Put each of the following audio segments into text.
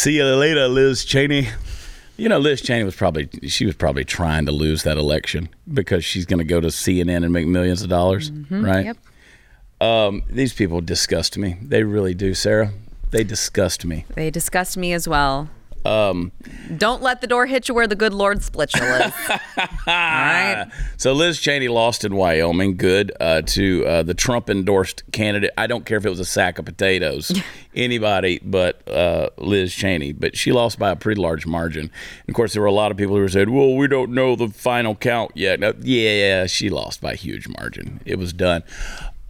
See you later, Liz Cheney. You know, Liz Cheney was probably she was probably trying to lose that election because she's going to go to CNN and make millions of dollars, right? Yep. Um, these people disgust me. They really do, Sara. They disgust me. They disgust me as well. Um, Don't let the door hit you where the good Lord split you, Liz. All right. So Liz Cheney lost in Wyoming. Good uh, to uh, the Trump endorsed candidate. I don't care if it was a sack of potatoes, anybody but uh, Liz Cheney. But she lost by a pretty large margin. And of course, there were a lot of people who said, "Well, we don't know the final count yet." No, yeah, she lost by a huge margin. It was done.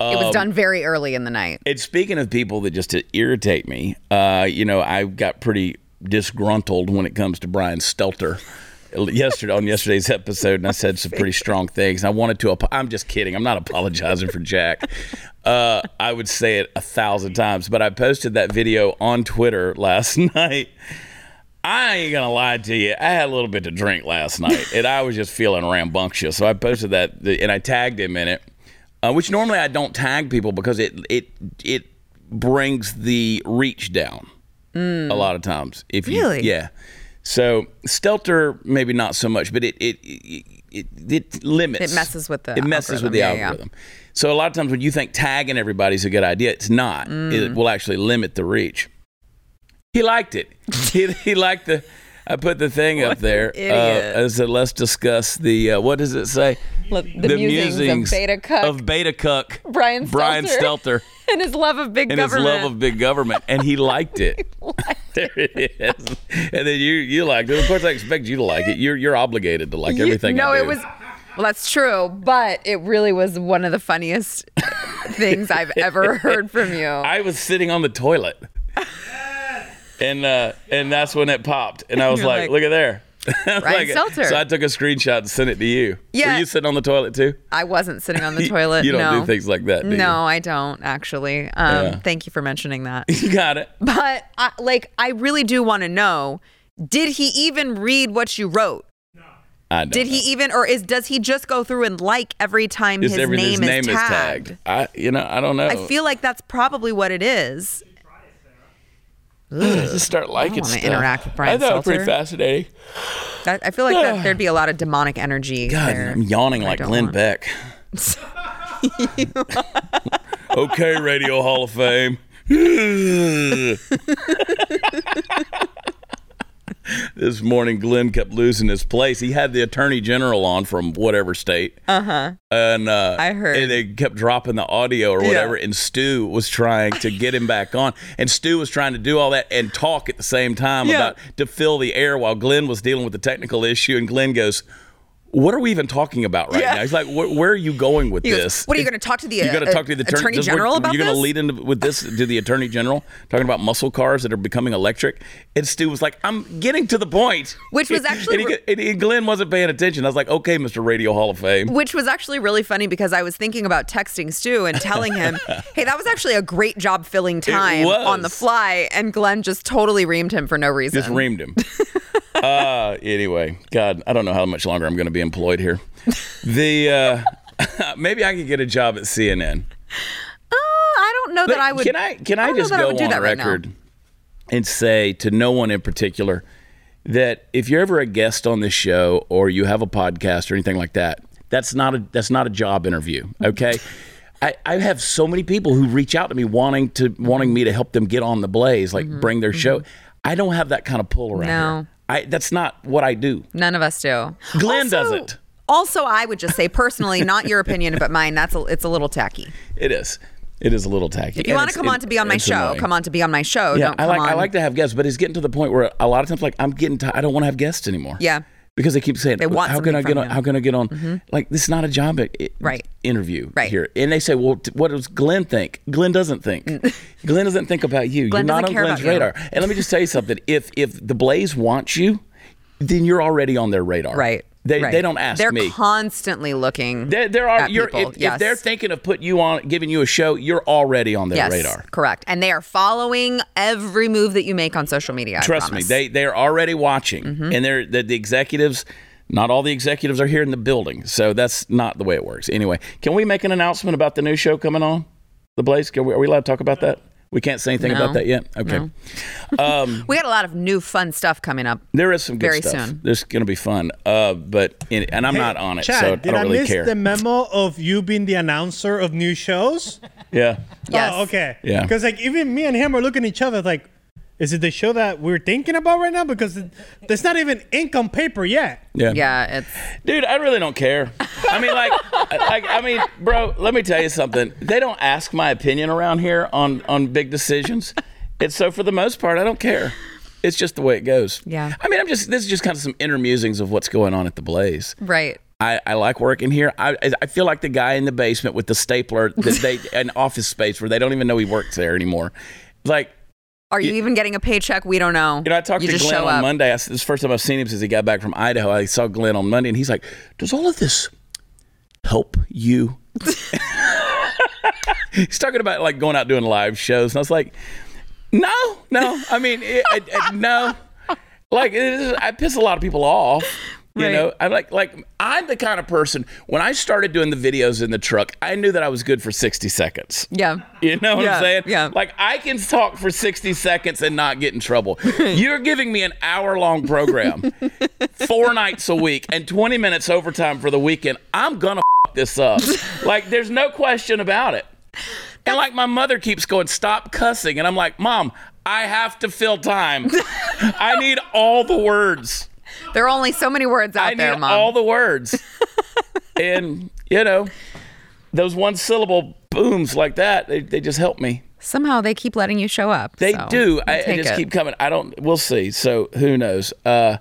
It was done very early in the night. And speaking of people that just to irritate me, uh, you know, I got pretty disgruntled when it comes to Brian Stelter yesterday on yesterday's episode, and I said some pretty strong things. I wanted to. I'm just kidding. I'm not apologizing for Jack. Uh, I would say it a thousand times, but I posted that video on Twitter last night. I ain't gonna lie to you. I had a little bit to drink last night, and I was just feeling rambunctious. So I posted that, and I tagged him in it, uh, which normally I don't tag people because it it it brings the reach down a lot of times. If you, Really? yeah. So Stelter, maybe not so much, but it it it, it, it limits. It messes with the it messes with the algorithm. Yeah, yeah. So a lot of times when you think tagging everybody's a good idea, it's not. Mm. It will actually limit the reach. He liked it. he, he liked the. I put the thing up there. Uh. I said, let's discuss the. Uh, what does it say? Look, the musings of Beta Cuck. of Beta Cuck. Brian Brian Stelter. Stelter and his love of big and his government. love of big government, and he liked it. there it is. And then you you liked it. Of course, I expect you to like it. You're you're obligated to like You- everything. No, it was. Well, that's true, but it really was one of the funniest things I've ever heard from you. I was sitting on the toilet, and uh, and that's when it popped, and I was like, like, "Look at there." Like, Stelter. So I took a screenshot and sent it to you. Yeah. Were you sitting on the toilet too? I wasn't sitting on the toilet. You don't no. do things like that, do you? No, I don't actually. Um, Yeah. Thank you for mentioning that. You got it. But I, like, I really do want to know: Did he even read what you wrote? I don't Did he even, or is does he just go through and like every time his every- name, his name is, tagged? I, you know, I don't know. I feel like that's probably what it is. just start liking wanna stuff. interact with I Brian thought it was pretty fascinating. That, I feel like that there'd be a lot of demonic energy God, there. I'm yawning like Glenn want. Beck. okay, Radio Hall of Fame. This morning, Glenn kept losing his place. He had the attorney general on from whatever state. Uh huh. And uh, I heard. And they kept dropping the audio or whatever. And Stu was trying to get him back on. And Stu was trying to do all that and talk at the same time Yeah. about to fill the air while Glenn was dealing with the technical issue. And Glenn goes, "What are we even talking about right Yeah. now?" He's like, "Where, where are you going with He goes, this?" what are you going to talk to the You got to uh, talk to the attorney, attorney general about this? You're going to lead into with this to the attorney general talking about muscle cars that are becoming electric. And Stu was like, "I'm getting to the point," Which was actually and, he, and, Glenn wasn't paying attention. I was like, "Okay, Mr. Radio Hall of Fame." Which was actually really funny because I was thinking about texting Stu and telling him, hey, that was actually a great job filling time on the fly. And Glenn just totally reamed him for no reason. Just reamed him. uh, anyway, God, I don't know how much longer I'm going to be employed here. The uh, maybe I could get a job at CNN. Uh, I don't know that I would. Can I can I, don't just I go on that right record and say to no one in particular that if you're ever a guest on this show or you have a podcast or anything like that, that's not a that's not a job interview. Okay. I, I have so many people who reach out to me wanting to wanting me to help them get on the blaze, like bring their show. I don't have that kind of pull around Mm-hmm. No. here. I that's not what I do. None of us do. Glenn Also- doesn't. Also, I would just say personally, not your opinion, but mine. That's a, it's a little tacky. It is. It is a little tacky. If you And want to come on to be on my show, annoying. come on to be on my show. Yeah, don't I come like I like to have guests, but it's getting to the point where a lot of times like I'm getting tired. I don't want to have guests anymore. Yeah. Because they keep saying, They want "How can I get on? you. Mm-hmm. How can I get on?" Like this is not a job Right. interview Right. here, and they say, "Well, t- what does Glenn think?" Glenn doesn't think. Glenn doesn't think about you. Glenn You're not on Glenn's about you. radar. And let me just tell you something: if if the Blaze wants you, then you're already on their radar. Right. They right. they don't ask They're me. constantly looking. There, there are at you're, people. if, yes. if they're thinking of putting you on, giving you a show, you're already on their yes, radar. correct. And they are following every move that you make on social media. I Trust me, they they're already watching, Mm-hmm. and they're the, the executives. Not all the executives are here in the building, so that's not the way it works. Anyway, can we make an announcement about the new show coming on, The Blaze? Can we, are we allowed to talk about that? We can't say anything No. about that yet. Okay. Um, We got a lot of new fun stuff coming up. there is some good Very stuff. soon. This is going to be fun. Uh, but in, and I'm Hey, not on it, Chad, so I did don't I really miss the memo of you being the announcer of new shows? yeah. Yes. Oh, okay. Yeah. Because like even me and him are looking at each other like, is it the show that we're thinking about right now? Because it, there's not even ink on paper yet. Yeah. Yeah, it's Dude, I really don't care. I mean, like, like, I mean, bro, let me tell you something. They don't ask my opinion around here on on big decisions. It's so for the most part, I don't care. It's just the way it goes. Yeah. I mean, I'm just this is just kind of some inner musings of what's going on at the Blaze. right. I, I like working here. I I feel like the guy in the basement with the stapler that they an office space where they don't even know he works there anymore. Like Are you even getting a paycheck? We don't know. You know, I talked you to Glenn on up. Monday. I, this is the first time I've seen him since he got back from Idaho. I saw Glenn on Monday, and he's like, "Does all of this help you?" he's talking about like going out doing live shows, and I was like, "No, no. I mean, it, it, it- no. Like, I piss a lot of people off." You Right. know, I'm like, like I'm the kind of person. When I started doing the videos in the truck, I knew that I was good for 60 seconds. Yeah. You know what Yeah, I'm saying? yeah. Like I can talk for 60 seconds and not get in trouble. You're giving me an hour long program, four nights a week, and 20 minutes overtime for the weekend. I'm gonna f- this up. like there's no question about it. And like my mother keeps going, stop cussing, and I'm like, Mom, I have to fill time. I need all the words. There are only so many words out I there, mom. all the words. and you know, those one syllable booms like that, they, they just help me. Somehow they keep letting you show up. They so do. I, I just it. keep coming. I don't. We'll see. So who knows? Uh,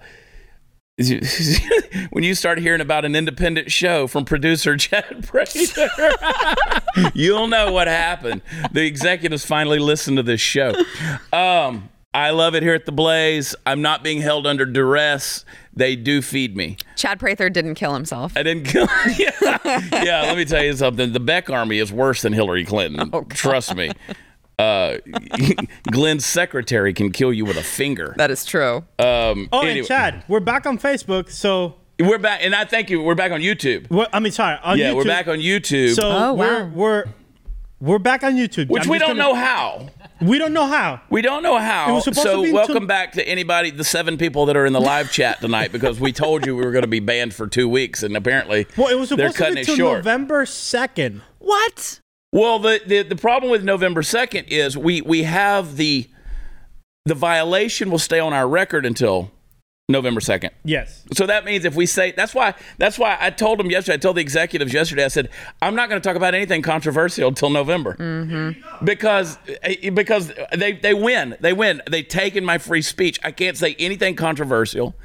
when you start hearing about an independent show from producer Chad Prather, you'll know what happened. The executives finally listened to this show. Um, I love it here at the Blaze. I'm not being held under duress. They do feed me. Chad Prather didn't kill himself. I didn't kill. yeah, yeah. Let me tell you something. The Beck Army is worse than Hillary Clinton. Trust me. Uh, Glenn's secretary can kill you with a finger. That is true. Um, Oh, anyway, and Chad, we're back on Facebook. So, we're back, and I thank you. We're back on YouTube. we're, I mean, sorry, on Yeah, YouTube. we're back on YouTube, So Oh, we're wow. we're we're back on YouTube, which I'm we don't gonna- know how. We don't know how. We don't know It how. was supposed So to be welcome until- back to anybody, the seven people that are in the live chat tonight, because we told you we were going to be banned for two weeks, and apparently Well, it was supposed to be it till. November second. what? Well, the, the the problem with November second is we we have the the violation will stay on our record until November second. Yes. So that means if we say that's why that's why I told them yesterday. I told the executives yesterday. I said I'm not going to talk about anything controversial until November because eh, because they they win they win they taken my free speech. I can't say anything controversial.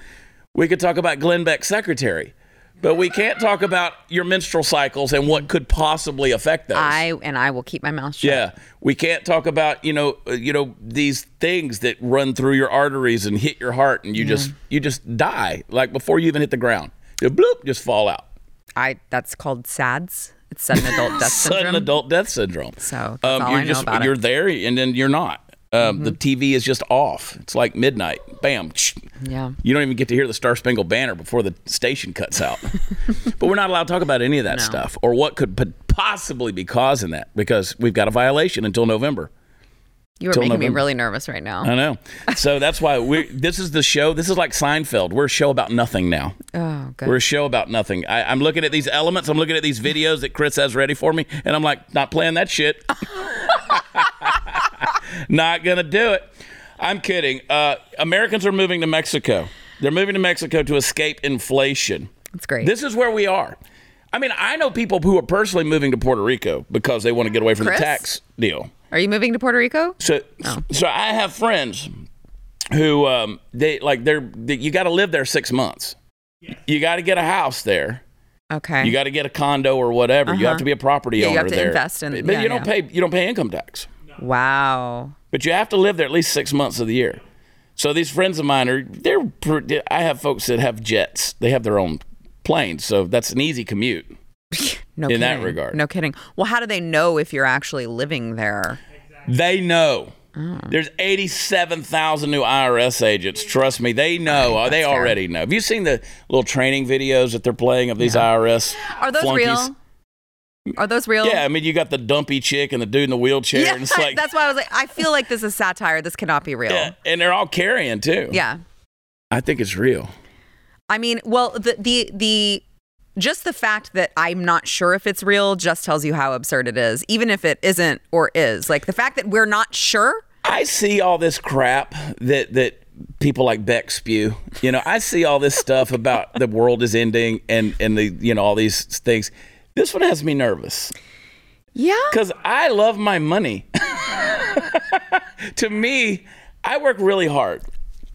We could talk about Glenn Beck's secretary, but we can't talk about your menstrual cycles and what could possibly affect those. I and I will keep my mouth shut. Yeah, we can't talk about you know uh, you know these things that run through your arteries and hit your heart, and you just you just die like before you even hit the ground. You bloop, just fall out. I that's called SADS. It's sudden adult death syndrome. Sudden adult death syndrome. So all you're I know just about you're it. There and then you're not. Um, The TV is just off. It's like midnight. Bam. Yeah. You don't even get to hear the Star Spangled Banner before the station cuts out. but we're not allowed to talk about any of that No. stuff or what could possibly be causing that because we've got a violation until November. You till making me really nervous right now. I know. So that's why we. This is the show. This is like Seinfeld. We're a show about nothing now. oh, good. We're a show about nothing. I, I'm looking at these elements. I'm looking at these videos that Chris has ready for me, and I'm like, not playing that shit. not gonna do it. I'm kidding. Uh, Americans are moving to Mexico. They're moving to Mexico to escape inflation. That's great. This is where we are. I mean, I know people who are personally moving to Puerto Rico because they want to get away from Chris? the tax deal. Are you moving to Puerto Rico? So, so I have friends who um, they like they're they, you got to live there six months. You got to get a house there. Okay. You got to get a condo or whatever. You have Uh-huh. to be a property Yeah, you have to there. invest in- but yeah, you don't yeah. pay you don't pay income tax. Wow. But you have to live there at least six months of the year. So these friends of mine are they're. I have folks that have jets. They have their own planes, so that's an easy commute. No In that regard. No kidding. Well, how do they know if you're actually living there? They know. Oh. There's 87,000 new IRS agents. Trust me, they know. Uh, they that's fair. already know. Have you seen the little training videos that they're playing of these IRS? Are those flunkies? real? Are those real? Yeah, I mean, you got the dumpy chick and the dude in the wheelchair, Yeah, and it's like, that's why I was like, I feel like this is satire. This cannot be real. yeah, and they're all carrying too. yeah. I think it's real. I mean, well, the the the just the fact that I'm not sure if it's real just tells you how absurd it is, even if it isn't or is. Like the fact that we're not sure. I see all this crap that that people like Beck spew. You know, I see all this stuff about the world is ending and and the you know all these things. This one has me nervous Yeah. because I love my money. to me, I work really hard.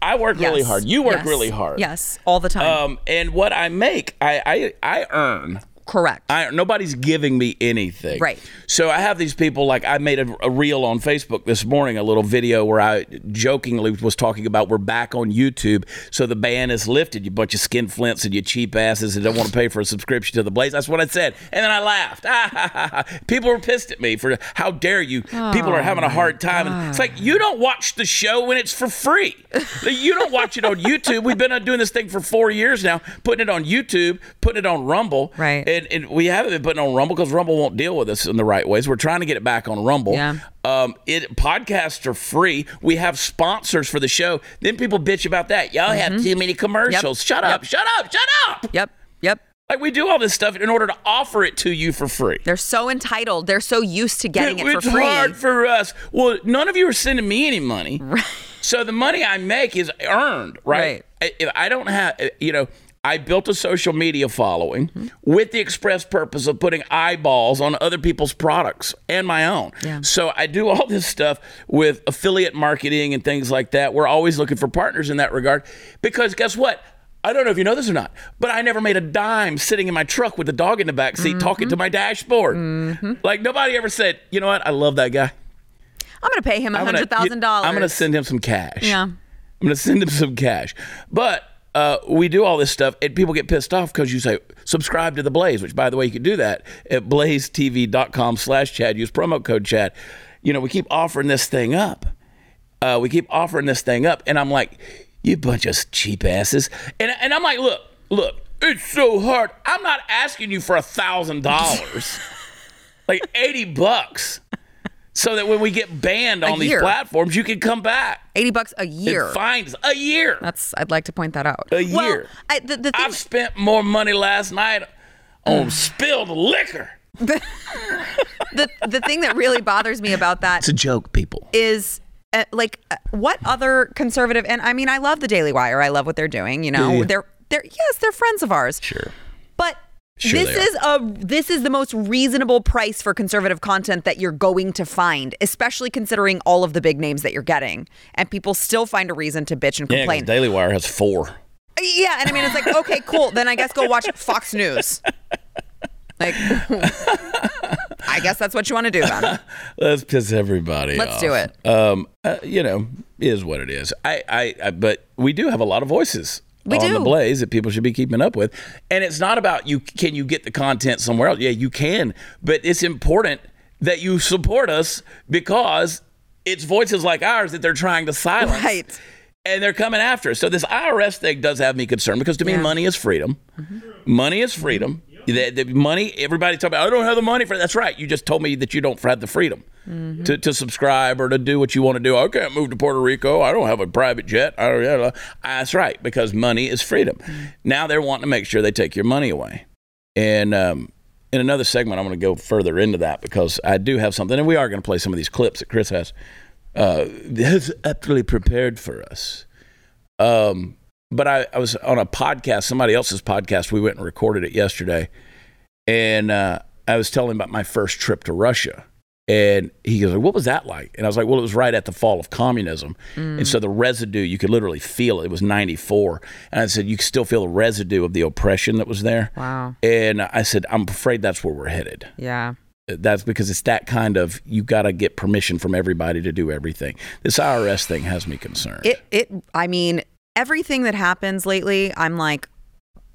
I work really hard. You work Yes. really hard. Yes, all the time. Um, and what I make, I I, I earn. Correct. I, nobody's giving me anything. Right. So I have these people like I made a, a reel on Facebook this morning, a little video where I jokingly was talking about we're back on YouTube. So the ban is lifted. You bunch of skin flints and you cheap asses that don't want to pay for a subscription to the Blaze. That's what I said. And then I laughed. people were pissed at me for how dare you. people are having a oh hard time. And it's like you don't watch the show when it's for free. you don't watch it on YouTube. We've been uh, doing this thing for four years now, putting it on YouTube, putting it on Rumble. Right. And, and we haven't been putting on Rumble because Rumble won't deal with us in the right ways. We're trying to get it back on Rumble. Yeah. Um, it podcasts are free. We have sponsors for the show. Then people bitch about that. Y'all have too many commercials. Shut up. Shut up. Shut up. yep. Yep. Like we do all this stuff in order to offer it to you for free. They're so entitled. They're so used to getting it, it's for free. hard for us. Well, none of you are sending me any money. Right. So the money I make is earned, right? I- If I don't have, you know, I built a social media following Mm-hmm. with the express purpose of putting eyeballs on other people's products and my own. Yeah. So I do all this stuff with affiliate marketing and things like that. We're always looking for partners in that regard because guess what? I don't know if you know this or not, but I never made a dime sitting in my truck with the dog in the back seat talking Mm-hmm. to my dashboard. Like nobody ever said, you know what? I love that guy. I'm going to pay him a I'm gonna- hundred thousand dollars. I'm going to send him some cash. Yeah. I'm going to send him some cash. But uh, we do all this stuff, and people get pissed off because you say subscribe to the Blaze. Which, by the way, you can do that at blazetv.com/slash Chad. Use promo code Chad. You know, we keep offering this thing up. Uh, we keep offering this thing up, and I'm like, you bunch of cheap asses. And and I'm like, look, look, it's so hard. I'm not asking you for a thousand dollars, like eighty bucks. So that when we get banned on these year. platforms, you can come back. eighty bucks a year. It fines a year. That's. I'd like to point that out. A Well, year. I, the, the thing, I've spent more money last night on spilled liquor. the the thing that really bothers me about that It's a joke, people. is uh, like uh, what other conservative and I mean I love the Daily Wire. I love what they're doing, you know. Yeah. They're they're yes, they're friends of ours. Sure. But Sure this is a this is the most reasonable price for conservative content that you're going to find, especially considering all of the big names that you're getting. And people still find a reason to bitch and Yeah, complain. Daily Wire has four. Yeah, and I mean it's like, okay, cool. Then I guess go watch Fox News. Like I guess that's what you want to do then. Let's piss everybody Let's off. do it. Um, uh, you know, is what it is. I, I, I, but we do have a lot of voices We on the. Blaze that people should be keeping up with, and it's not about you. Can you get the content somewhere else? Yeah, you can, but it's important that you support us because it's voices like ours that they're trying to silence. Right. And they're coming after us. So this IRS thing does have me concerned because to me, Yeah. Mm-hmm. money is freedom. Money is freedom. The, the money, everybody talking about, I don't have the money for it. That's right. You just told me that you don't have the freedom Mm-hmm. to, to subscribe or to do what you want to do. I can't move to Puerto Rico. I don't have a private jet. I don't, yeah, That's right, because money is freedom. Mm-hmm. Now they're wanting to make sure they take your money away. And um, in another segment, I'm going to go further into that because I do have something, and we are going to play some of these clips that Chris has uh, has aptly prepared for us. Um, but I, I was on a podcast, somebody else's podcast. We went and recorded it yesterday, and uh, I was telling about my first trip to Russia. And he goes, "What was that like?" And I was like, "Well, it was right at the fall of communism, and mm. so the residue you could literally feel it. It was '94, and I said you could still feel the residue of the oppression that was there. Wow. And I said, I'm afraid that's where we're headed Yeah. Uh, that's because it's that kind of you got to get permission from everybody to do everything. This IRS thing has me concerned. It it I mean, everything that happens lately, I'm like,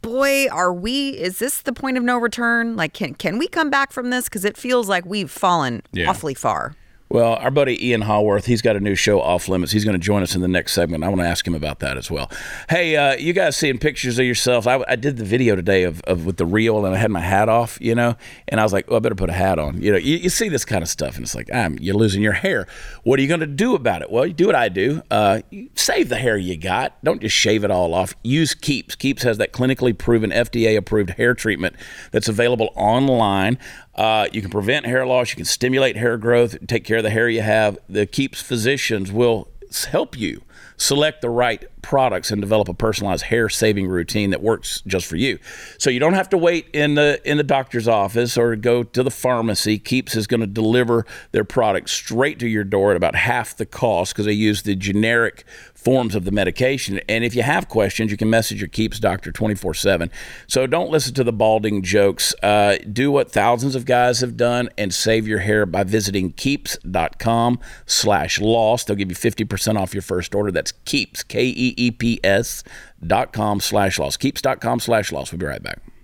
boy, are we is this the point of no return? Like can can we come back from this cuz it feels like we've fallen Yeah. awfully far. Well, our buddy Ian Haworth, he's got a new show off limits. He's going to join us in the next segment. I want to ask him about that as well. Hey, uh, you guys seeing pictures of yourself? I, I, did the video today of, of with the reel, and I had my hat off, you know, and I was like, oh, I better put a hat on. You know, you, you see this kind of stuff, and it's like, ah, you're losing your hair. What are you going to do about it? Well, you do what I do. Uh, save the hair you got. Don't just shave it all off. Use Keeps. Keeps has that clinically proven FDA approved hair treatment that's available online. Uh, you can prevent hair loss. You can stimulate hair growth. Take care of the hair you have. The Keeps physicians will help you select the right products and develop a personalized hair saving routine that works just for you. So you don't have to wait in the in the doctor's office or go to the pharmacy. Keeps is going to deliver their product straight to your door at about half the cost because they use the generic forms of the medication. And if you have questions, you can message your Keeps doctor 24 7. So don't listen to the balding jokes. Uh, do what thousands of guys have done and save your hair by visiting keeps.com slash lost. They'll give you 50% off your first order. That's Keeps, K E E P S dot com slash lost. Keeps.com slash lost. We'll be right back.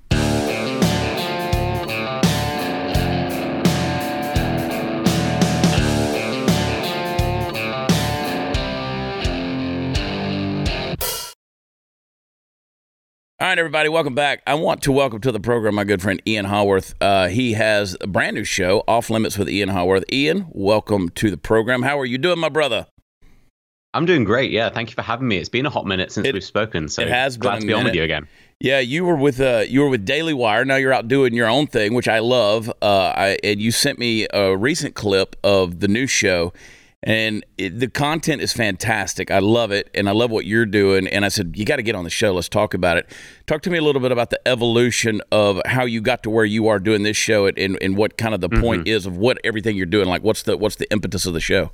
All right, everybody, welcome back. I want to welcome to the program my good friend Ian Haworth. Uh, he has a brand new show, Off Limits with Ian Haworth. Ian, welcome to the program. How are you doing, my brother? I'm doing great. Yeah, thank you for having me. It's been a hot minute since It- we've spoken, so it has glad been to be on with you again. Yeah, you were with uh, you were with Daily Wire. Now you're out doing your own thing, which I love. Uh, I, and you sent me a recent clip of the new show, and it, the content is fantastic. I love it, and I love what you're doing. And I said, you got to get on the show. Let's talk about it. Talk to me a little bit about the evolution of how you got to where you are doing this show, and, and, and what kind of the mm-hmm. point is of what everything you're doing. Like, what's the what's the impetus of the show?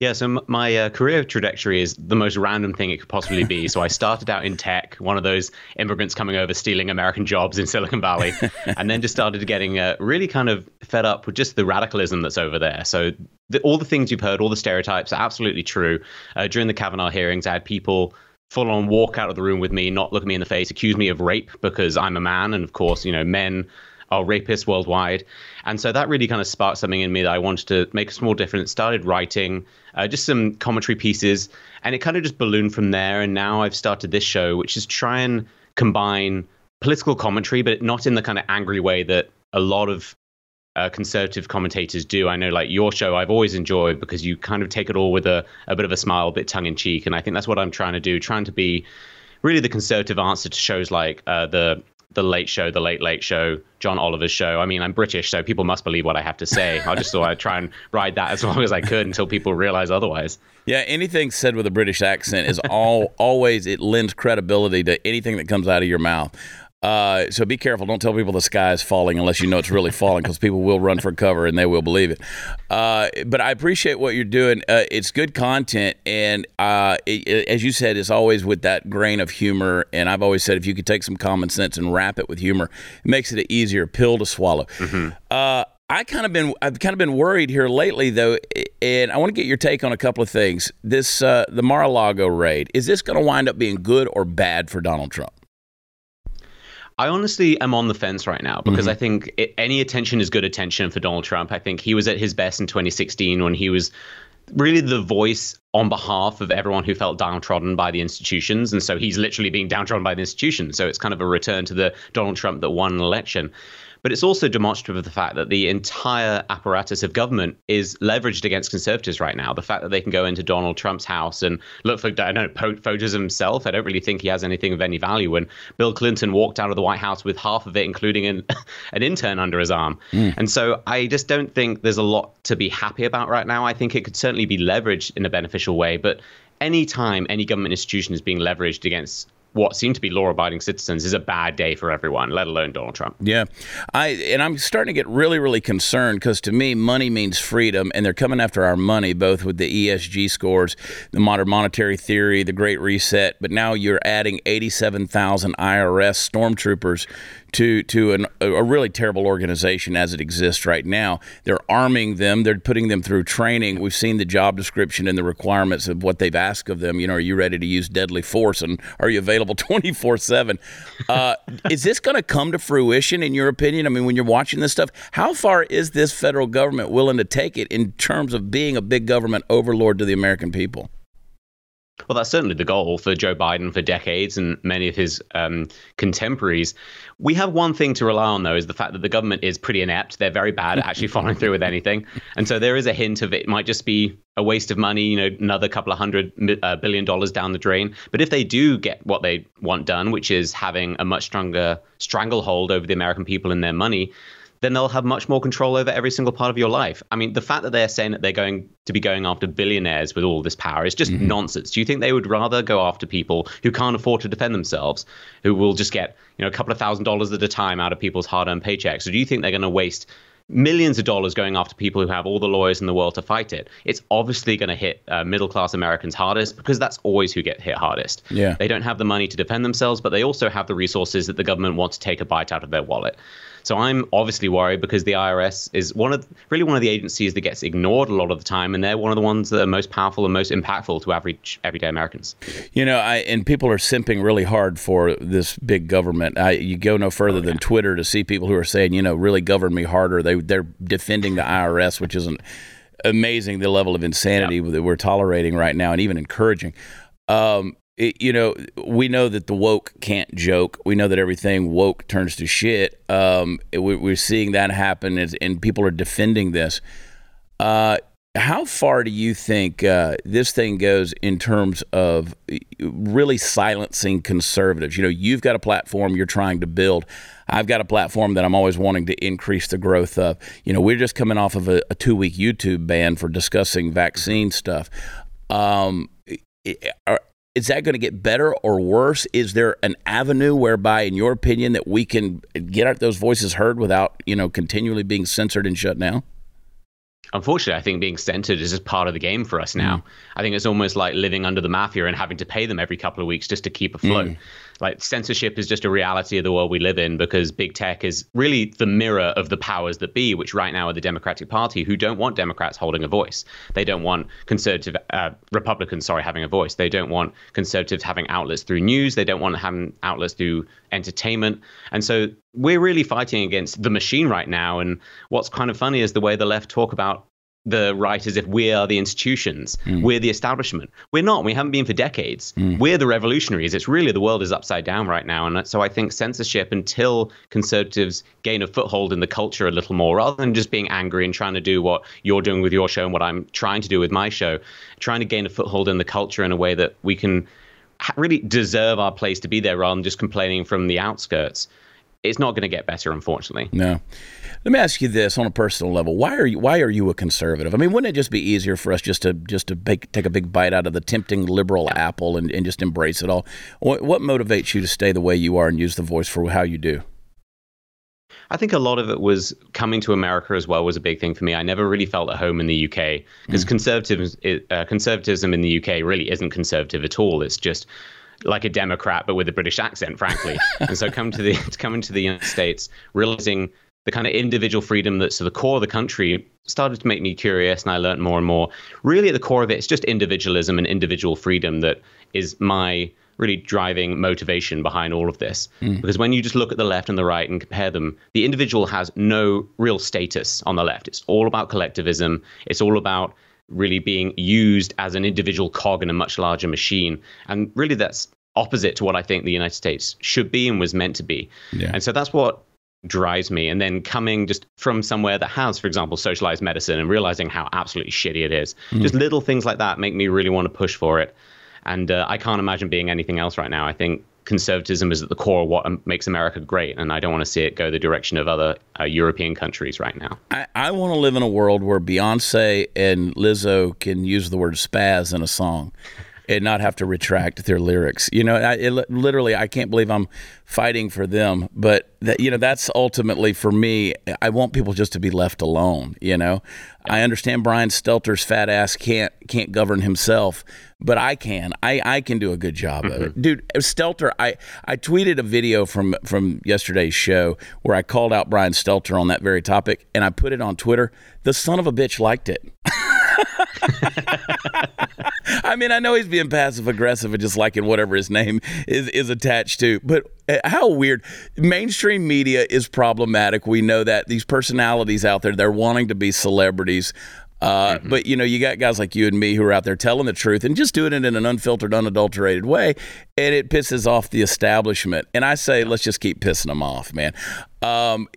Yeah, so my uh, career trajectory is the most random thing it could possibly be. so I started out in tech, one of those immigrants coming over stealing American jobs in Silicon Valley, and then just started getting uh, really kind of fed up with just the radicalism that's over there. So the, all the things you've heard, all the stereotypes are absolutely true. Uh, during the Kavanaugh hearings, I had people full on walk out of the room with me, not look me in the face, accuse me of rape because I'm a man, and of course, you know, men are rapists worldwide. And so that really kind of sparked something in me that I wanted to make a small difference. Started writing uh, just some commentary pieces, and it kind of just ballooned from there. And now I've started this show, which is try and combine political commentary, but not in the kind of angry way that a lot of uh, conservative commentators do. I know, like your show, I've always enjoyed because you kind of take it all with a, a bit of a smile, a bit tongue in cheek. And I think that's what I'm trying to do, trying to be really the conservative answer to shows like uh, the the Late Show, the Late Late Show, John Oliver's show. I mean, I'm British, so people must believe what I have to say. I just thought I'd try and ride that as long as I could until people realize otherwise. Yeah, anything said with a British accent is all always it lends credibility to anything that comes out of your mouth. Uh, so be careful. Don't tell people the sky is falling unless you know it's really falling, because people will run for cover and they will believe it. Uh, but I appreciate what you're doing. Uh, it's good content, and uh, it, it- as you said, it's always with that grain of humor. And I've always said if you could take some common sense and wrap it with humor, it makes it an easier pill to swallow. Uh, I kind of been I've kind of been worried here lately though, and I want to get your take on a couple of things. This uh, the Mar-a-Lago raid is this going to wind up being good or bad for Donald Trump? I honestly am on the fence right now because mm-hmm. I think it, any attention is good attention for Donald Trump. I think he was at his best in 2016 when he was really the voice on behalf of everyone who felt downtrodden by the institutions. And so he's literally being downtrodden by the institutions. So it's kind of a return to the Donald Trump that won an election. But it's also demonstrative of the fact that the entire apparatus of government is leveraged against conservatives right now. The fact that they can go into Donald Trump's house and look for, I don't know, photos himself. I don't really think he has anything of any value. When Bill Clinton walked out of the White House with half of it, including an, an intern under his arm. Mm. And so I just don't think there's a lot to be happy about right now. I think it could certainly be leveraged in a beneficial way. But anytime any government institution is being leveraged against what seem to be law-abiding citizens is a bad day for everyone, let alone Donald Trump. Yeah, I and I'm starting to get really, really concerned because to me, money means freedom, and they're coming after our money, both with the ESG scores, the modern monetary theory, the Great Reset. But now you're adding 87,000 IRS stormtroopers to to an, a really terrible organization as it exists right now. They're arming them. They're putting them through training. We've seen the job description and the requirements of what they've asked of them. You know, are you ready to use deadly force and are you available twenty four seven? Uh, is this going to come to fruition in your opinion? I mean, when you're watching this stuff, how far is this federal government willing to take it in terms of being a big government overlord to the American people? Well, that's certainly the goal for Joe Biden for decades and many of his um, contemporaries. We have one thing to rely on, though, is the fact that the government is pretty inept. They're very bad at actually following through with anything. And so there is a hint of it might just be a waste of money, you know, another couple of hundred uh, billion dollars down the drain. But if they do get what they want done, which is having a much stronger stranglehold over the American people and their money, then they'll have much more control over every single part of your life. I mean, the fact that they're saying that they're going to be going after billionaires with all this power is just mm-hmm. nonsense. Do you think they would rather go after people who can't afford to defend themselves, who will just get, you know, a couple of thousand dollars at a time out of people's hard-earned paychecks? Or do you think they're going to waste millions of dollars going after people who have all the lawyers in the world to fight it. It's obviously going to hit uh, middle class Americans hardest because that's always who get hit hardest. Yeah. They don't have the money to defend themselves, but they also have the resources that the government wants to take a bite out of their wallet. So I'm obviously worried because the IRS is one of really one of the agencies that gets ignored a lot of the time, and they're one of the ones that are most powerful and most impactful to average everyday Americans. You know, I and people are simping really hard for this big government. I, you go no further oh, yeah. than Twitter to see people who are saying, you know, really govern me harder. They they're defending the IRS, which isn't amazing the level of insanity that we're tolerating right now, and even encouraging. Um, it, you know, we know that the woke can't joke. We know that everything woke turns to shit. Um, we, are seeing that happen, as, and people are defending this. Uh, how far do you think uh, this thing goes in terms of really silencing conservatives? You know, you've got a platform you're trying to build. I've got a platform that I'm always wanting to increase the growth of. You know, we're just coming off of a, a two week YouTube ban for discussing vaccine stuff. Um, are, is that going to get better or worse? Is there an avenue whereby, in your opinion, that we can get those voices heard without, you know, continually being censored and shut down? Unfortunately, I think being censored is just part of the game for us now. Mm. I think it's almost like living under the mafia and having to pay them every couple of weeks just to keep afloat. Mm like censorship is just a reality of the world we live in because big tech is really the mirror of the powers that be, which right now are the Democratic Party, who don't want Democrats holding a voice. They don't want conservative uh, Republicans, sorry, having a voice. They don't want conservatives having outlets through news. They don't want having outlets through entertainment. And so we're really fighting against the machine right now. And what's kind of funny is the way the left talk about the right as if we are the institutions, mm. we're the establishment. We're not. We haven't been for decades. Mm. We're the revolutionaries. It's really the world is upside down right now. And so I think censorship, until conservatives gain a foothold in the culture a little more, rather than just being angry and trying to do what you're doing with your show and what I'm trying to do with my show, trying to gain a foothold in the culture in a way that we can really deserve our place to be there rather than just complaining from the outskirts it's not going to get better, unfortunately. No. Let me ask you this on a personal level: Why are you Why are you a conservative? I mean, wouldn't it just be easier for us just to just to bake, take a big bite out of the tempting liberal apple and, and just embrace it all? What, what motivates you to stay the way you are and use the voice for how you do? I think a lot of it was coming to America as well was a big thing for me. I never really felt at home in the UK because mm. conservatism, uh, conservatism in the UK really isn't conservative at all. It's just like a Democrat, but with a British accent, frankly. and so come to the coming to the United States, realizing the kind of individual freedom that's at the core of the country started to make me curious, and I learned more and more. Really, at the core of it, it's just individualism and individual freedom that is my really driving motivation behind all of this. Mm. Because when you just look at the left and the right and compare them, the individual has no real status on the left. It's all about collectivism. It's all about really being used as an individual cog in a much larger machine. And really, that's opposite to what I think the United States should be and was meant to be. Yeah. And so that's what drives me. And then coming just from somewhere that has, for example, socialized medicine and realizing how absolutely shitty it is, mm. just little things like that make me really want to push for it. And uh, I can't imagine being anything else right now. I think conservatism is at the core of what makes America great, and I don't want to see it go the direction of other uh, European countries right now. I, I want to live in a world where Beyonce and Lizzo can use the word spaz in a song. And not have to retract their lyrics. You know, I, it, literally, I can't believe I'm fighting for them, but that you know, that's ultimately for me. I want people just to be left alone. You know, I understand Brian Stelter's fat ass can't can't govern himself, but I can. I, I can do a good job of it, mm-hmm. dude. Stelter, I I tweeted a video from from yesterday's show where I called out Brian Stelter on that very topic, and I put it on Twitter. The son of a bitch liked it. I mean, I know he's being passive aggressive and just liking whatever his name is is attached to, but uh, how weird. Mainstream media is problematic. We know that these personalities out there, they're wanting to be celebrities. Uh, mm-hmm. But you know, you got guys like you and me who are out there telling the truth and just doing it in an unfiltered, unadulterated way, and it pisses off the establishment. And I say, let's just keep pissing them off, man. Um,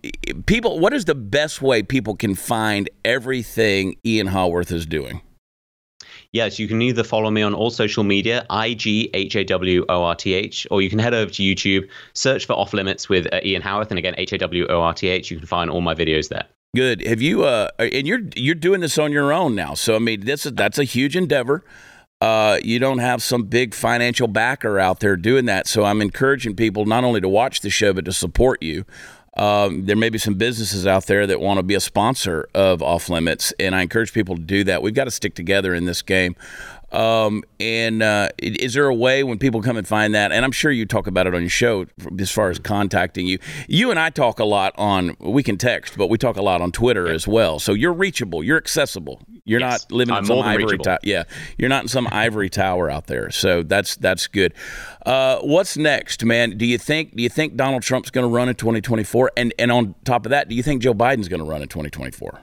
people, what is the best way people can find everything Ian Haworth is doing? Yes, you can either follow me on all social media, I G H A W O R T H, or you can head over to YouTube, search for Off Limits with uh, Ian Haworth, and again H A W O R T H. You can find all my videos there. Good. Have you? Uh, and you're you're doing this on your own now. So I mean, this is that's a huge endeavor. Uh, you don't have some big financial backer out there doing that. So I'm encouraging people not only to watch the show but to support you. Um, there may be some businesses out there that want to be a sponsor of Off Limits, and I encourage people to do that. We've got to stick together in this game. Um, and uh, is there a way when people come and find that? And I'm sure you talk about it on your show as far as contacting you. You and I talk a lot on, we can text, but we talk a lot on Twitter as well. So you're reachable, you're accessible. You're yes, not living in I'm some ivory tower. Yeah, you're not in some ivory tower out there. So that's that's good. Uh, what's next, man? Do you think do you think Donald Trump's going to run in 2024? And and on top of that, do you think Joe Biden's going to run in 2024?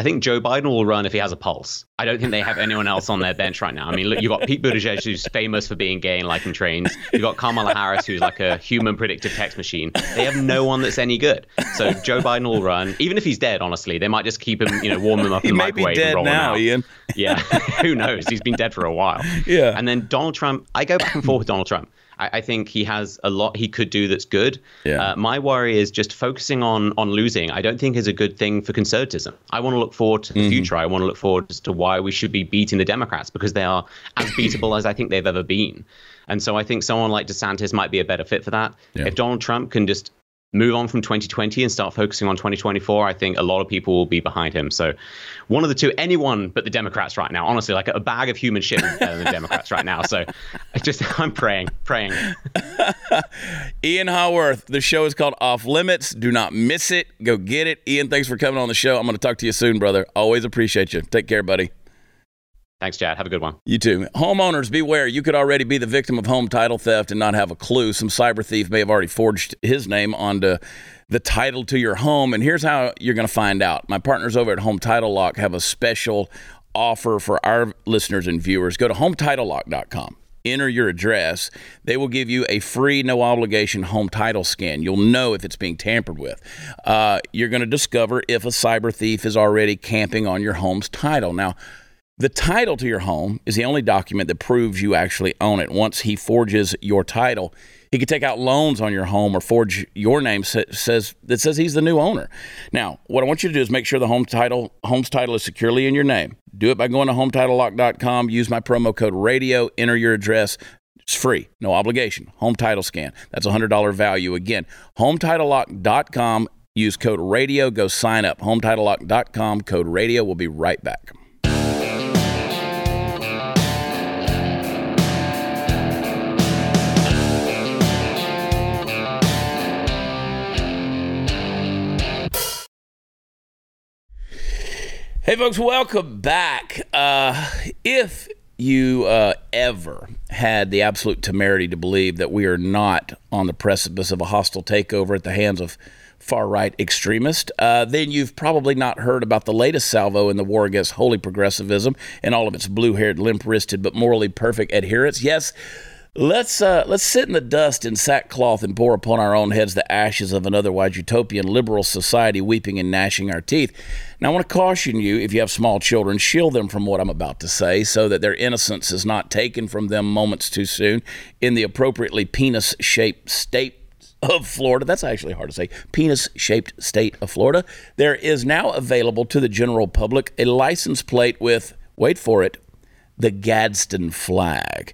I think Joe Biden will run if he has a pulse. I don't think they have anyone else on their bench right now. I mean, look, you've got Pete Buttigieg, who's famous for being gay and liking trains. You've got Kamala Harris, who's like a human predictive text machine. They have no one that's any good. So Joe Biden will run, even if he's dead. Honestly, they might just keep him, you know, warm him up in the microwave and roll now, him out. Ian. Yeah, who knows? He's been dead for a while. Yeah. And then Donald Trump. I go back and forth with Donald Trump. I, I, think he has a lot he could do that's good. Yeah. Uh, my worry is just focusing on on losing. I don't think is a good thing for conservatism. I want to look forward to the mm-hmm. future. I want to look forward as to why we should be beating the Democrats because they are as beatable as I think they've ever been. And so I think someone like DeSantis might be a better fit for that. Yeah. If Donald Trump can just move on from 2020 and start focusing on 2024, I think a lot of people will be behind him. So, one of the two, anyone but the Democrats right now, honestly, like a bag of human shit better than the Democrats right now. So, I just, I'm praying, praying. Ian Haworth, the show is called Off Limits. Do not miss it. Go get it. Ian, thanks for coming on the show. I'm going to talk to you soon, brother. Always appreciate you. Take care, buddy. Thanks, Chad. Have a good one. You too. Homeowners, beware. You could already be the victim of home title theft and not have a clue. Some cyber thief may have already forged his name onto the title to your home. And here's how you're going to find out. My partners over at Home Title Lock have a special offer for our listeners and viewers. Go to HometitleLock.com. Enter your address. They will give you a free, no obligation home title scan. You'll know if it's being tampered with. Uh, you're going to discover if a cyber thief is already camping on your home's title. Now, the title to your home is the only document that proves you actually own it. Once he forges your title, he could take out loans on your home or forge your name says that says he's the new owner. Now, what I want you to do is make sure the home title home's title is securely in your name. Do it by going to hometitlelock.com, use my promo code radio, enter your address. It's free, no obligation. Home title scan. That's a $100 value again. hometitlelock.com, use code radio, go sign up. hometitlelock.com, code radio. We'll be right back. Hey, folks, welcome back. Uh, if you uh, ever had the absolute temerity to believe that we are not on the precipice of a hostile takeover at the hands of far right extremists, uh, then you've probably not heard about the latest salvo in the war against holy progressivism and all of its blue haired, limp wristed, but morally perfect adherents. Yes, Let's uh, let's sit in the dust in sackcloth and pour upon our own heads the ashes of an otherwise utopian liberal society, weeping and gnashing our teeth. Now, I want to caution you: if you have small children, shield them from what I'm about to say, so that their innocence is not taken from them moments too soon in the appropriately penis-shaped state of Florida. That's actually hard to say. Penis shaped state of Florida. There is now available to the general public a license plate with, wait for it, the Gadsden flag.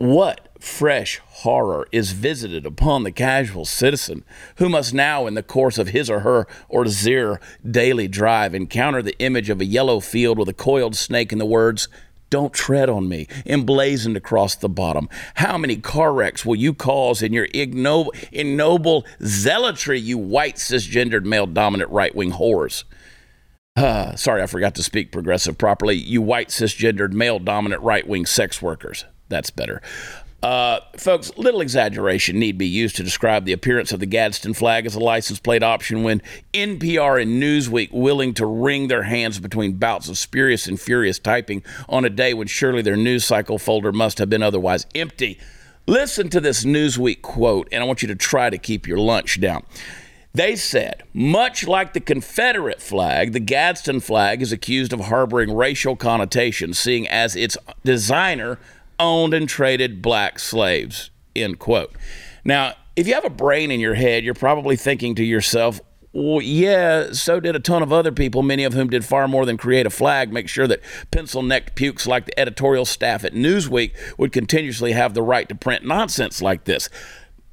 What fresh horror is visited upon the casual citizen who must now, in the course of his or her or their daily drive, encounter the image of a yellow field with a coiled snake and the words, don't tread on me, emblazoned across the bottom. How many car wrecks will you cause in your ignoble, ignoble zealotry, you white cisgendered male dominant right wing whores? Uh, sorry, I forgot to speak progressive properly. You white cisgendered male dominant right wing sex workers. That's better. Uh, folks, little exaggeration need be used to describe the appearance of the Gadsden flag as a license plate option when NPR and Newsweek willing to wring their hands between bouts of spurious and furious typing on a day when surely their news cycle folder must have been otherwise empty. Listen to this Newsweek quote, and I want you to try to keep your lunch down. They said, much like the Confederate flag, the Gadsden flag is accused of harboring racial connotations, seeing as its designer owned and traded black slaves. End quote. Now, if you have a brain in your head, you're probably thinking to yourself, well, yeah, so did a ton of other people, many of whom did far more than create a flag, make sure that pencil necked pukes like the editorial staff at Newsweek would continuously have the right to print nonsense like this.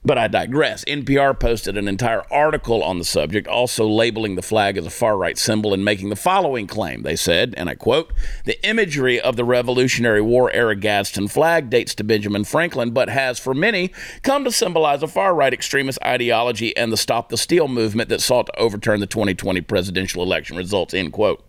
But I digress. NPR posted an entire article on the subject, also labeling the flag as a far right symbol and making the following claim. They said, and I quote, The imagery of the Revolutionary War era Gadsden flag dates to Benjamin Franklin, but has, for many, come to symbolize a far right extremist ideology and the Stop the Steal movement that sought to overturn the 2020 presidential election results, end quote.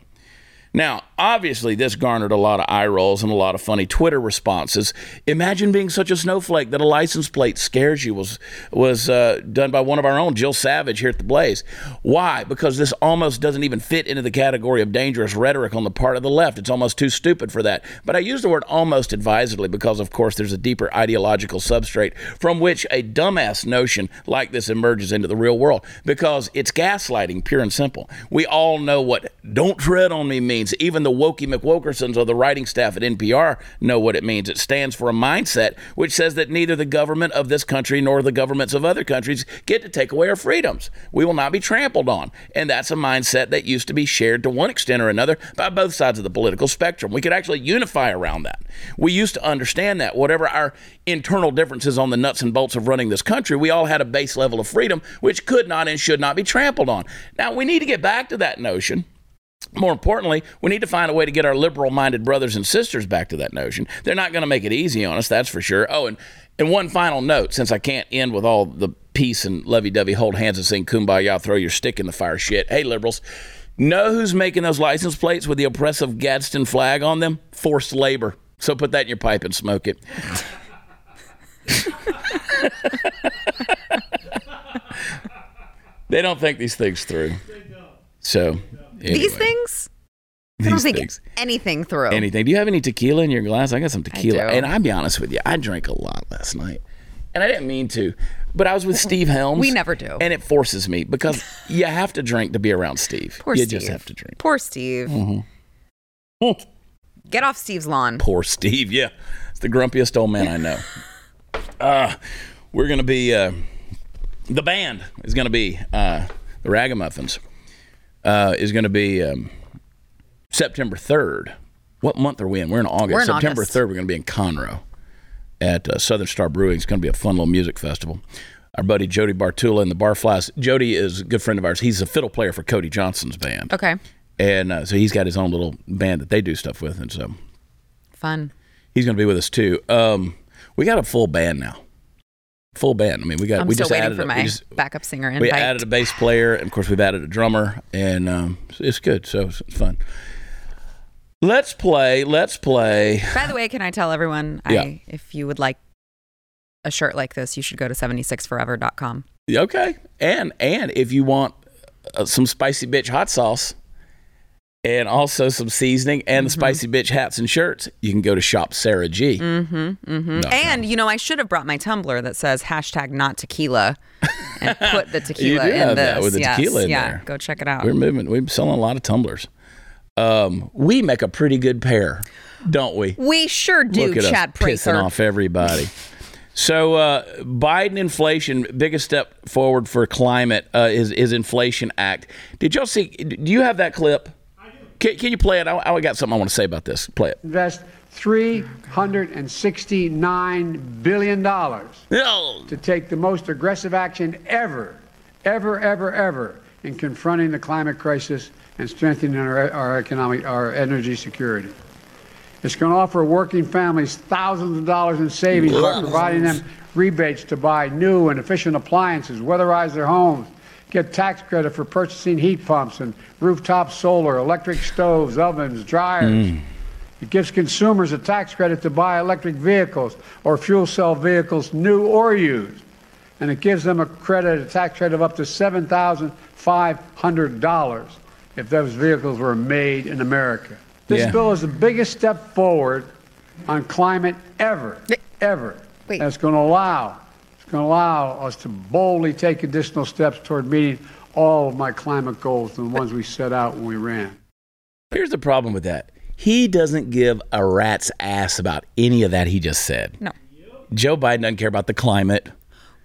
Now, obviously, this garnered a lot of eye rolls and a lot of funny Twitter responses. Imagine being such a snowflake that a license plate scares you was was uh, done by one of our own, Jill Savage, here at the Blaze. Why? Because this almost doesn't even fit into the category of dangerous rhetoric on the part of the left. It's almost too stupid for that. But I use the word almost advisedly because, of course, there's a deeper ideological substrate from which a dumbass notion like this emerges into the real world. Because it's gaslighting, pure and simple. We all know what "don't tread on me" means means. Even the Wokey McWokersons or the writing staff at NPR know what it means. It stands for a mindset which says that neither the government of this country nor the governments of other countries get to take away our freedoms. We will not be trampled on. And that's a mindset that used to be shared to one extent or another by both sides of the political spectrum. We could actually unify around that. We used to understand that whatever our internal differences on the nuts and bolts of running this country, we all had a base level of freedom which could not and should not be trampled on. Now, we need to get back to that notion. More importantly, we need to find a way to get our liberal minded brothers and sisters back to that notion. They're not going to make it easy on us, that's for sure. Oh, and, and one final note since I can't end with all the peace and lovey dovey, hold hands and sing kumbaya, throw your stick in the fire shit. Hey, liberals, know who's making those license plates with the oppressive Gadsden flag on them? Forced labor. So put that in your pipe and smoke it. they don't think these things through. So Anyway. These things? I don't think things. anything through. Anything. Do you have any tequila in your glass? I got some tequila. And I'll be honest with you, I drank a lot last night. And I didn't mean to, but I was with Steve Helms. We never do. And it forces me because you have to drink to be around Steve. Poor you Steve. just have to drink. Poor Steve. Mm-hmm. Get off Steve's lawn. Poor Steve. Yeah. It's the grumpiest old man I know. uh, we're going to be, uh, the band is going to be uh, the Ragamuffins uh, is going to be um, September 3rd. What month are we in? We're in August. We're in September August. 3rd, we're going to be in Conroe at uh, Southern Star Brewing. It's going to be a fun little music festival. Our buddy Jody Bartula and the Barflies. Jody is a good friend of ours. He's a fiddle player for Cody Johnson's band. Okay. And uh, so he's got his own little band that they do stuff with. And so fun. He's going to be with us too. Um, we got a full band now full band. I mean, we got. I'm we still just waiting added for a, my we just, backup singer. We invite. added a bass player, and of course, we've added a drummer, and um, it's good. So it's fun. Let's play. Let's play. By the way, can I tell everyone, Yeah. I, if you would like a shirt like this, you should go to 76forever.com. Okay, and and if you want uh, some spicy bitch hot sauce, and also some seasoning and the spicy bitch hats and shirts, you can go to Shop Sara G. Mm-hmm. And, you know, I should have brought my tumbler that says hashtag not tequila and put the tequila do in have this. that with the yes. tequila in yeah, there. go check it out. We're moving. We're selling a lot of tumblers. Um, we make a pretty good pair, don't we? we sure do, Look at Chad us pissing off everybody. So uh, Biden inflation, biggest step forward for climate uh, is is Inflation Act. Did y'all see? Do you have that clip? Can, can you play it? I, I got something I want to say about this. Play it. invest $369 billion No. to take the most aggressive action ever, ever, ever, ever in confronting the climate crisis and strengthening our, our economic, our energy security. It's going to offer working families thousands of dollars in savings by providing them rebates to buy new and efficient appliances, weatherize their homes, get tax credit for purchasing heat pumps and rooftop solar, electric stoves, ovens, dryers. Mm. It gives consumers a tax credit to buy electric vehicles or fuel cell vehicles, new or used. And it gives them a credit, a tax credit of up to $7,500 if those vehicles were made in America. This Yeah. bill is the biggest step forward on climate ever, ever. Wait. And it's going to allow, it's going to allow us to boldly take additional steps toward meeting all of my climate goals, and the ones we set out when we ran. Here's the problem with that. He doesn't give a rat's ass about any of that he just said. No. Joe Biden doesn't care about the climate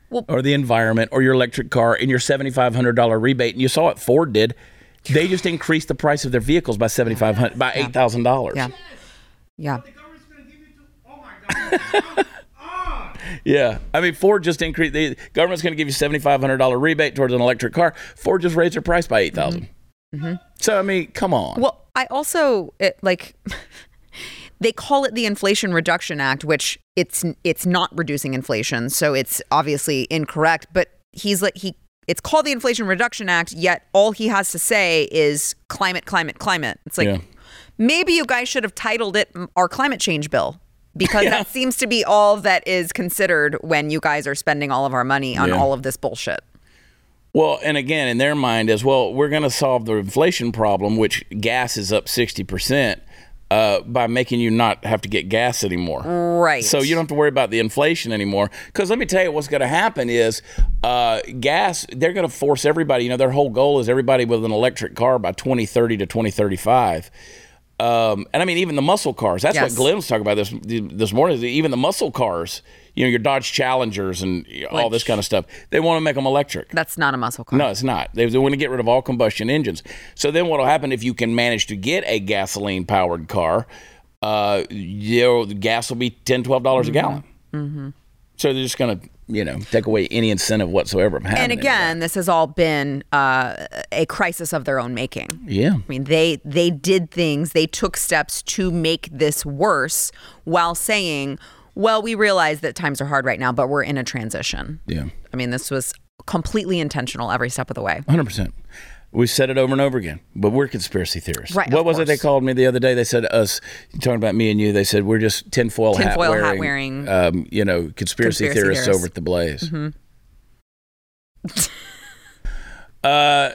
Well- or the environment or your electric car and your $7,500 rebate. And you saw what Ford did. They just increased the price of their vehicles by 7500 by $8,000. Yeah. Yeah. Yeah. I mean, Ford just increased, the government's going to give you $7,500 rebate towards an electric car. Ford just raised their price by 8000 So, I mean, come on. Mm-hmm. Well, I also it, like they call it the Inflation Reduction Act, which it's it's not reducing inflation, so it's obviously incorrect. But he's like he it's called the Inflation Reduction Act, yet all he has to say is climate, climate, climate. It's like Yeah. maybe you guys should have titled it our climate change bill. Because that seems to be all that is considered when you guys are spending all of our money on Yeah. all of this bullshit. Well, and again, in their mind as well, we're going to solve the inflation problem, which gas is up 60%, uh, by making you not have to get gas anymore. Right. So you don't have to worry about the inflation anymore. Because let me tell you, what's going to happen is uh, gas, they're going to force everybody, you know, their whole goal is everybody with an electric car by 2030 to 2035. Um, and I mean, even the muscle cars. That's Yes. what Glenn was talking about this this morning. Even the muscle cars, you know, your Dodge Challengers and all this kind of stuff. They want to make them electric. That's not a muscle car. No, it's not. They, they want to get rid of all combustion engines. So then what will happen if you can manage to get a gasoline powered car? Uh, you know, the gas will be $10, $12 a gallon. Mm-hmm. So they're just going to, you know, take away any incentive whatsoever of having and again, this has all been uh, a crisis of their own making. yeah. I mean, they they did things, they took steps to make this worse while saying, "Well, we realize that times are hard right now, but we're in a transition." Yeah. I mean, this was completely intentional every step of the way. 100%. We said it over and over again, but we're conspiracy theorists. Right, What was it they called me the other day? They said us talking about me and you. They said we're just tinfoil, Tinfoil hat hat wearing, wearing um, you know, conspiracy, conspiracy theorists, theorists. over at the Blaze. uh,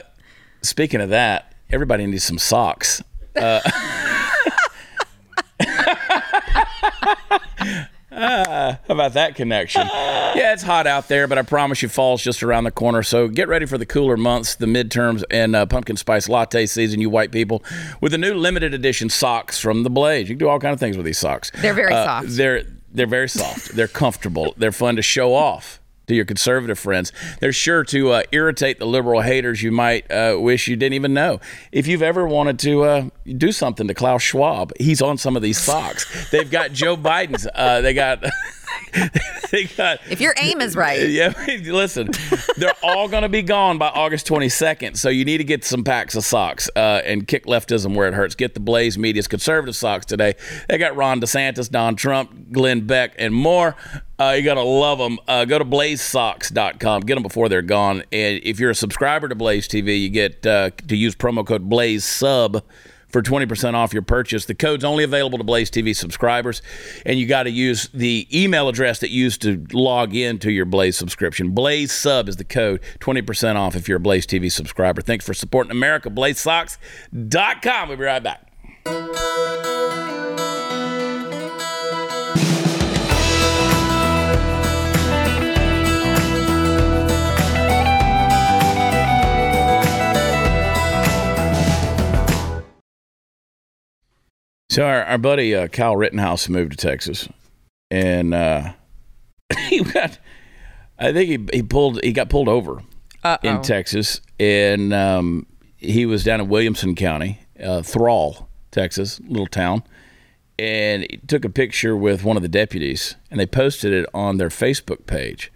speaking of that, everybody needs some socks. Uh, how about that connection? Yeah, it's hot out there, but I promise you, fall's just around the corner. So get ready for the cooler months, the midterms, and uh, pumpkin spice latte season, you white people, with the new limited edition socks from the Blaze. You can do all kind of things with these socks. They're very Uh, soft. They're they're very soft. they're comfortable. They're fun to show off to your conservative friends. They're sure to uh, irritate the liberal haters you might uh, wish you didn't even know. If you've ever wanted to uh, do something to Klaus Schwab, he's on some of these socks. They've got Joe Biden's. Uh, they got. they got. If your aim is right, Yeah, listen, they're all going to be gone by August 22nd. So you need to get some packs of socks uh, and kick leftism where it hurts. Get the Blaze Media's conservative socks today. They got Ron DeSantis, Don Trump, Glenn Beck, and more. Uh, you're going to love them. Uh, go to blazesocks.com. Get them before they're gone. And if you're a subscriber to Blaze TV, you get uh, to use promo code Blaze Sub for 20% off your purchase. The code's only available to Blaze TV subscribers, and you got to use the email address that you used to log in to your Blaze subscription. Blaze Sub is the code, 20% off if you're a Blaze TV subscriber. Thanks for supporting America. BlazeSocks.com. We'll be right back. So our, our buddy uh, Kyle Rittenhouse moved to Texas, and uh, he got, I think he he pulled he got pulled over in Texas, and um, he was down in Williamson County, uh, Thrall, Texas, little town, and he took a picture with one of the deputies, and they posted it on their Facebook page.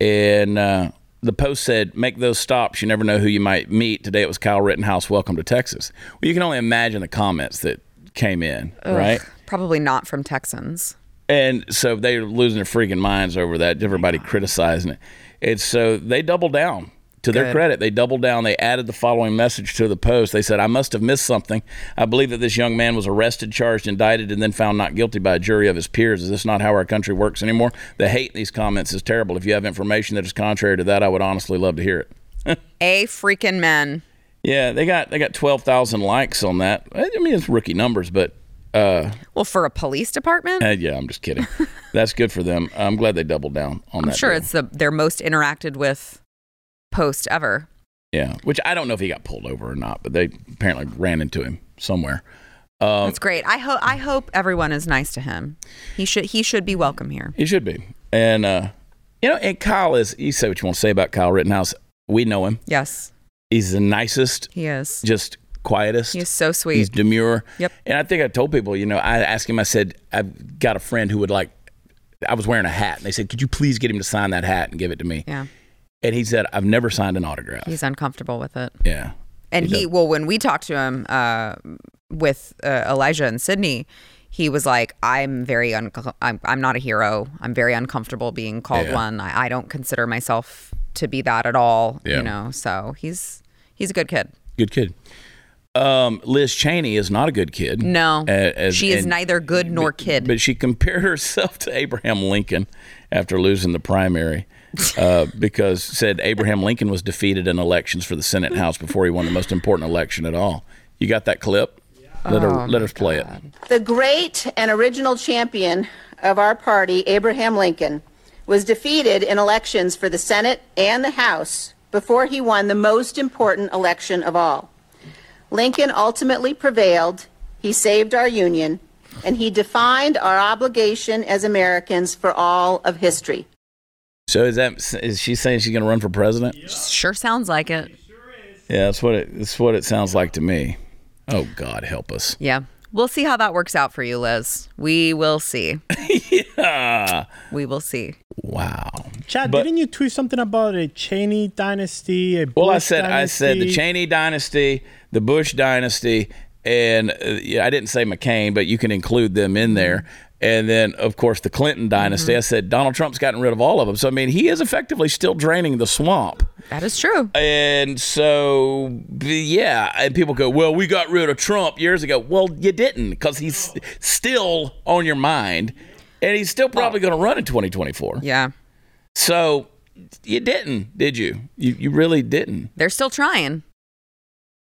And uh, the post said, "Make those stops. You never know who you might meet." Today it was Kyle Rittenhouse. Welcome to Texas. Well, you can only imagine the comments that came in, right? Probably not from Texans. And so they're losing their freaking minds over that. Everybody criticizing it. And so they doubled down. To their Good. credit, they doubled down. They added the following message to the post. They said, I must have missed something. I believe that this young man was arrested, charged, indicted, and then found not guilty by a jury of his peers. Is this not how our country works anymore? The hate in these comments is terrible. If you have information that is contrary to that, I would honestly love to hear it. A freaking men. Yeah, they got they got twelve thousand likes on that. I mean, it's rookie numbers, but uh, Well, for a police department, uh, yeah, I'm just kidding. That's good for them. I'm glad they doubled down on I'm that. sure deal. it's the their most interacted with post ever. Yeah, which I don't know if he got pulled over or not, but they apparently ran into him somewhere. Um, That's great. I hope I hope everyone is nice to him. He should he should be welcome here. he should be. And uh, you know, and Kyle is. You say what you want to say about Kyle Rittenhouse. We know him. Yes, He's the nicest, he is. just quietest. He's so sweet. He's demure. Yep. And I think I told people, you know, I asked him. I said, I've got a friend who would like. I was wearing a hat, and they said, "Could you please get him to sign that hat and give it to me?" Yeah, And he said, "I've never signed an autograph." he's uncomfortable with it. yeah. And He he, well, when we talked to him uh, with uh, Elijah and Sydney, he was like, "I'm very unco- I'm I'm not a hero. I'm very uncomfortable being called Yeah. one. I, I don't consider myself to be that at all. Yeah. You know, so he's he's a good kid. Good kid. Um, Liz Cheney is not a good kid. No, as- she is and- neither good nor kid. But she compared herself to Abraham Lincoln after losing the primary uh, because said Abraham Lincoln was defeated in elections for the Senate House before he won the most important election at all. You got that clip? Let, Oh, let us play it. The great and original champion of our party, Abraham Lincoln, was defeated in elections for the Senate and the House before he won the most important election of all. Lincoln ultimately prevailed, he saved our Union, and he defined our obligation as Americans for all of history. So is that is she saying she's going to run for president? sure sounds like it. Yeah, that's what it that's what it sounds like to me. Oh God, help us. Yeah, we'll see how that works out for you, Liz. We will see. yeah. We will see. wow. Chad, But- didn't you tweet something about a Cheney dynasty? A Well, I Bush said I said the? Cheney dynasty, the Bush dynasty, and uh, yeah, I didn't say McCain, but you can include them in there. And then, of course, the Clinton dynasty. Mm-hmm. I said Donald Trump's gotten rid of all of them. So I mean, he is effectively still draining the swamp. That is true. And so, yeah, and people go, "Well, we got rid of Trump years ago." Well, you didn't, because he's still on your mind, and he's still probably going to run in 2024. Yeah, So, you didn't, did you? You you really didn't. they're still trying.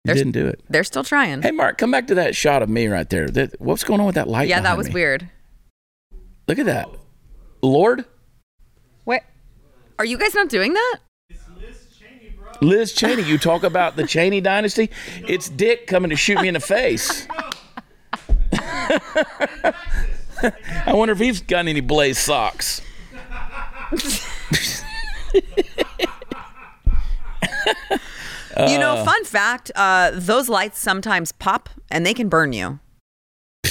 There's- didn't do it. They're still trying. Hey, Mark, come back to that shot of me right there. That, what's going on with that light? yeah, that was me? weird. Look at that, Lord, Wait, are you guys not doing that? Liz Cheney. Bro. Liz Cheney, you talk about the Cheney dynasty. It's Dick coming to shoot me in the face. I wonder if he's got any blaze socks. you know, fun fact: uh, those lights sometimes pop and they can burn you.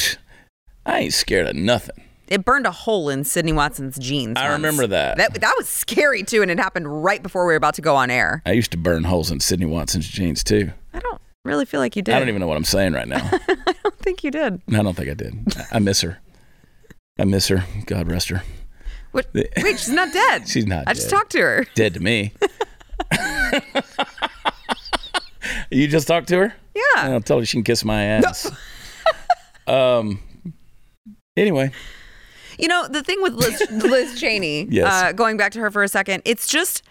I ain't scared of nothing. It burned a hole in Sydney Watson's jeans. I once. remember that. That that was scary too, and it happened right before we were about to go on air. I used to burn holes in Sydney Watson's jeans too. I don't really feel like you did. I don't even know what I'm saying right now. I don't think you did. I don't think I did. I- miss her. I miss her. God rest her. What? Wait, she's not dead. She's not dead. I just talked to her. Dead to me. you just talked to her? Yeah. I'll tell her she can kiss my ass. um. Anyway, You know, the thing with Liz, Liz Cheney, Yes. uh, going back to her for a second, it's just,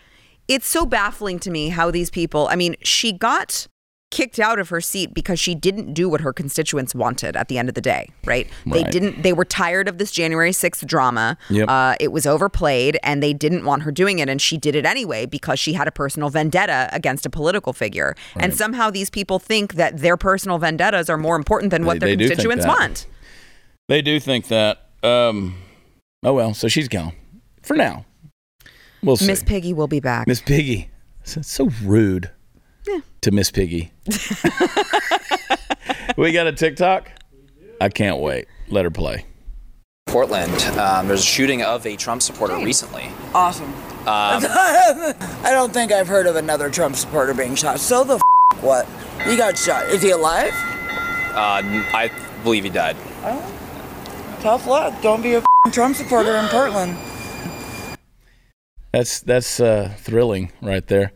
it's so baffling to me how these people, I mean, she got kicked out of her seat because she didn't do what her constituents wanted at the end of the day, right? They didn't, they were tired of this January 6th drama. Yep. Uh, it was overplayed and they didn't want her doing it. And she did it anyway because she had a personal vendetta against a political figure. And somehow these people think that their personal vendettas are more important than what They- their they constituents want. they do think that. Um. Oh well, so she's gone for now. We'll see. Miss Piggy will be back. Miss Piggy. It's it's so rude to Miss Piggy. we got a TikTok. I can't wait. Let her play. Portland. Um, there's a shooting of a Trump supporter recently. Awesome. I don't think I've heard of another Trump supporter being shot. So the f- what? He got shot. Is he alive? Uh, I believe he died. Tough luck. Don't be a f- Trump supporter in Portland. That's that's uh, thrilling right there.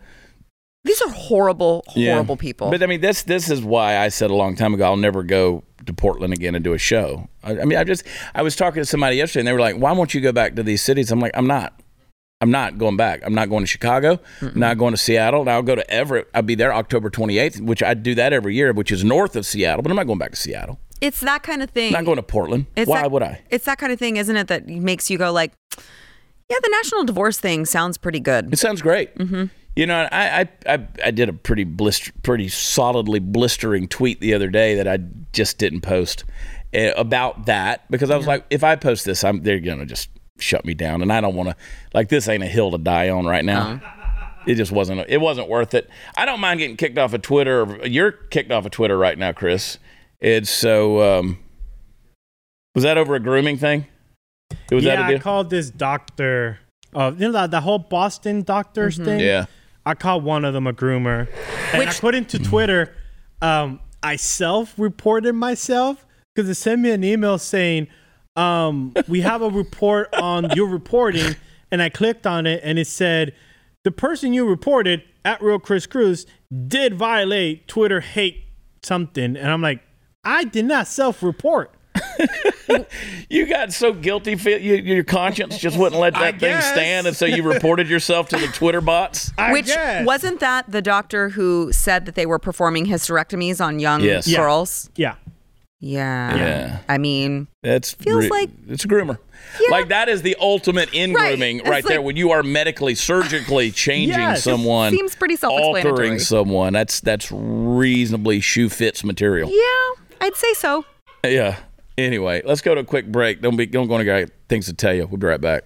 These are horrible, Yeah. horrible people. But I mean, this this is why I said a long time ago I'll never go to Portland again and do a show. I, I mean, I just I was talking to somebody yesterday and they were like, "Why won't you go back to these cities?" I'm like, "I'm not. I'm not going back. I'm not going to Chicago. I'm not going to Seattle. And I'll go to Everett. I'll be there October 28th, which I do that every year, which is north of Seattle. But I'm not going back to Seattle. It's that kind of thing. Not going to Portland. It's Why that- would I? It's that kind of thing, isn't it, that makes you go like, yeah, the national divorce thing sounds pretty good. It sounds great. Mm-hmm. You know, I, I I I did a pretty blister, pretty solidly blistering tweet the other day that I just didn't post uh, about that because I was like, if I post this, I'm they're gonna just shut me down, and I don't want to. Like this ain't a hill to die on right now. It just wasn't. It wasn't worth it. I don't mind getting kicked off of Twitter. You're kicked off of Twitter right now, Chris. It's so. Um, was that over a grooming thing? It was yeah, that a I called this doctor. Uh, you know that the whole Boston doctors thing. yeah. I called one of them a groomer, and I Which- put into Twitter. Um, I self-reported myself because they sent me an email saying, um, "We have a report on your reporting," and I clicked on it, and it said, "The person you reported at Real Chris Cruz did violate Twitter hate something," and I'm like, "I did not self-report." You got so guilty, you, your conscience just wouldn't let I that thing guess. stand, and so you reported yourself to the Twitter bots. I Which guess. wasn't that the doctor who said that they were performing hysterectomies on young Yes. Girls? yeah. Yeah. Yeah. I mean, That's Feels re- like- it's a groomer. Yeah. Like that is the ultimate in Right. grooming It's right there. like- When you are medically, surgically changing Yes. someone, Seems pretty self-explanatory. altering someone. That's that's reasonably shoe fits material. yeah, I'd say so. Yeah. Anyway, let's go to a quick break. Don't be don't go to guy things to tell you. We'll be right back.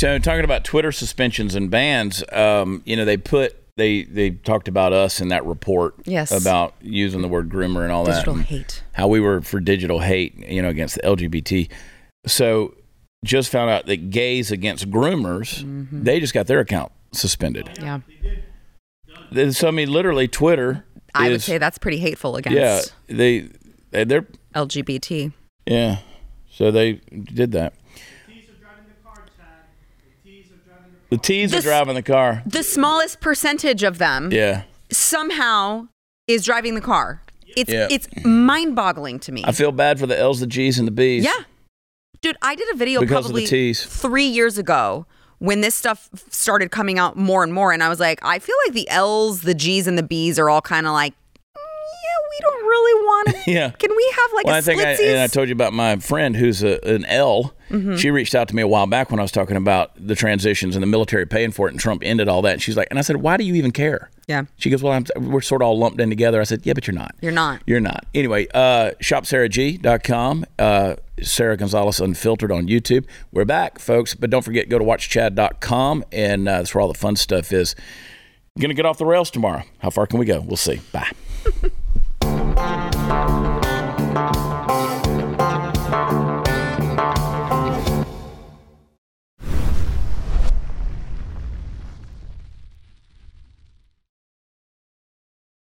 So talking about Twitter suspensions and bans, um, you know, they put they they talked about us in that report Yes. about using the word groomer and all Digital that. and hate. How we were for digital hate, you know, against the LGBT. So just found out that gays against groomers, Mm-hmm. they just got their account suspended. Yeah. So I mean, literally, Twitter. I would say that's pretty hateful against. yeah, they they're LGBT. yeah. So they did that. The T's are driving the car. The smallest percentage of them Yeah. somehow is driving the car. It's Yeah. it's mind-boggling to me. I feel bad for the L's, the G's, and the B's. Yeah. Dude, I did a video Because the probably Ts. three years ago when this stuff started coming out more and more. And I was like, I feel like the L's, the G's, and the B's are all kind of like, "Mm, yeah, we don't really want to. Yeah. Can we have like Well, a I think I, and I told you about my friend who's a, an L. Mm-hmm. She reached out to me a while back when I was talking about the transitions and the military paying for it, and Trump ended all that. And she's like, and I said, why do you even care? Yeah. She goes, well, I'm, we're sort of all lumped in together. I said, yeah, but you're not. You're not. You're not. Anyway, uh, shopsarag.com. Uh, Sara Gonzales Unfiltered on YouTube. We're back, folks. But don't forget, go to watchchad.com, and uh, that's where all the fun stuff is. Going to get off the rails tomorrow. How far can we go? We'll see. Bye.